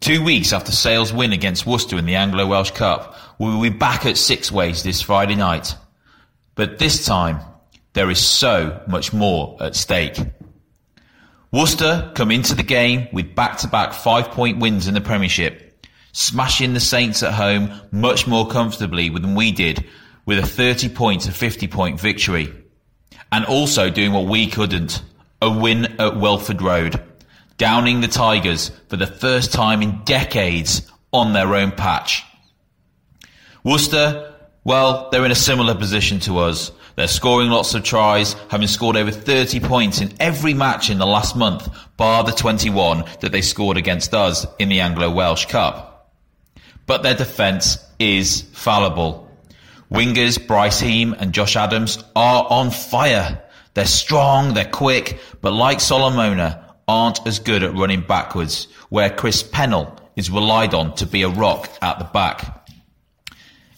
Two weeks after Sale's win against Worcester in the Anglo Welsh Cup, we will be back at Six Ways this Friday night. But this time, there is so much more at stake. Worcester come into the game with back-to-back five-point wins in the Premiership, smashing the Saints at home much more comfortably than we did with a 30-point to 50-point victory. And also doing what we couldn't, a win at Welford Road, downing the Tigers for the first time in decades on their own patch. Worcester, well, they're in a similar position to us. They're scoring lots of tries, having scored over 30 points in every match in the last month, bar the 21 that they scored against us in the Anglo-Welsh Cup. But their defence is fallible. Wingers Bryce Heem and Josh Adams are on fire. They're strong, they're quick, but like Solomona, aren't as good at running backwards, where Chris Pennell is relied on to be a rock at the back.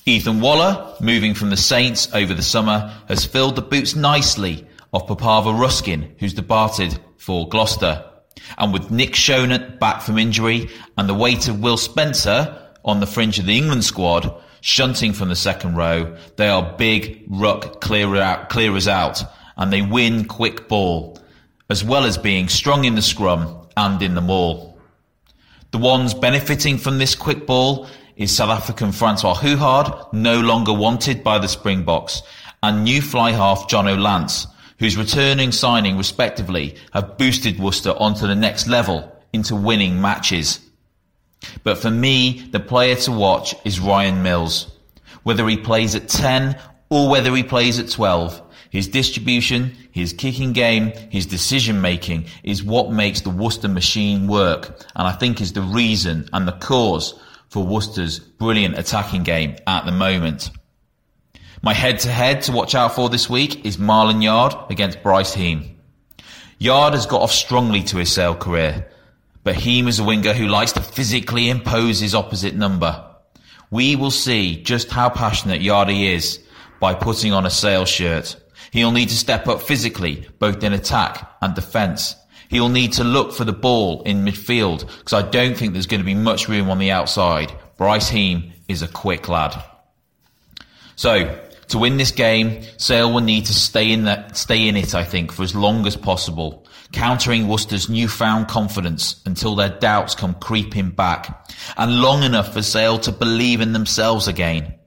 Ethan Waller, moving from the Saints over the summer, has filled the boots nicely of Rapava Ruskin, who's departed for Gloucester. And with Nick Schonert back from injury and the weight of Will Spencer on the fringe of the England squad, shunting from the second row, they are big ruck clearer out, clearers out and they win quick ball, as well as being strong in the scrum and in the maul. The ones benefiting from this quick ball is South African Francois Hougaard, no longer wanted by the Springboks, and new fly half Jono Lance, whose returning signing respectively have boosted Worcester onto the next level into winning matches. But for me, the player to watch is Ryan Mills. Whether he plays at 10 or whether he plays at 12, his distribution, his kicking game, his decision making is what makes the Worcester machine work, and I think is the reason and the cause for Worcester's brilliant attacking game at the moment. My head to head to watch out for this week is Marlon Yarde against Bryce Heem. Yarde has got off strongly to his Sale career, but Heem is a winger who likes to physically impose his opposite number. We will see just how passionate Yarde is by putting on a Sale shirt. He'll need to step up physically, both in attack and defence. He'll need to look for the ball in midfield because I don't think there's going to be much room on the outside. Bryce Heem is a quick lad. So, to win this game, Sale will need to stay in that, stay in it, I think, for as long as possible, countering Worcester's newfound confidence until their doubts come creeping back, and long enough for Sale to believe in themselves again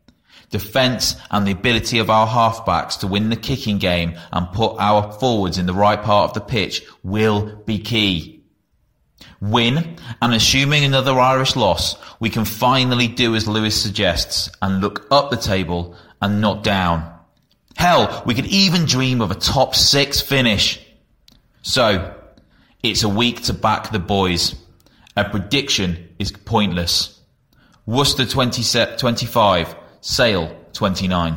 defence and the ability of our halfbacks to win the kicking game and put our forwards in the right part of the pitch will be key. Win, and assuming another Irish loss, we can finally do as Lewis suggests and look up the table and not down. Hell, we could even dream of a top six finish. So, it's a week to back the boys. A prediction is pointless. Worcester 20, 25, Sale 29.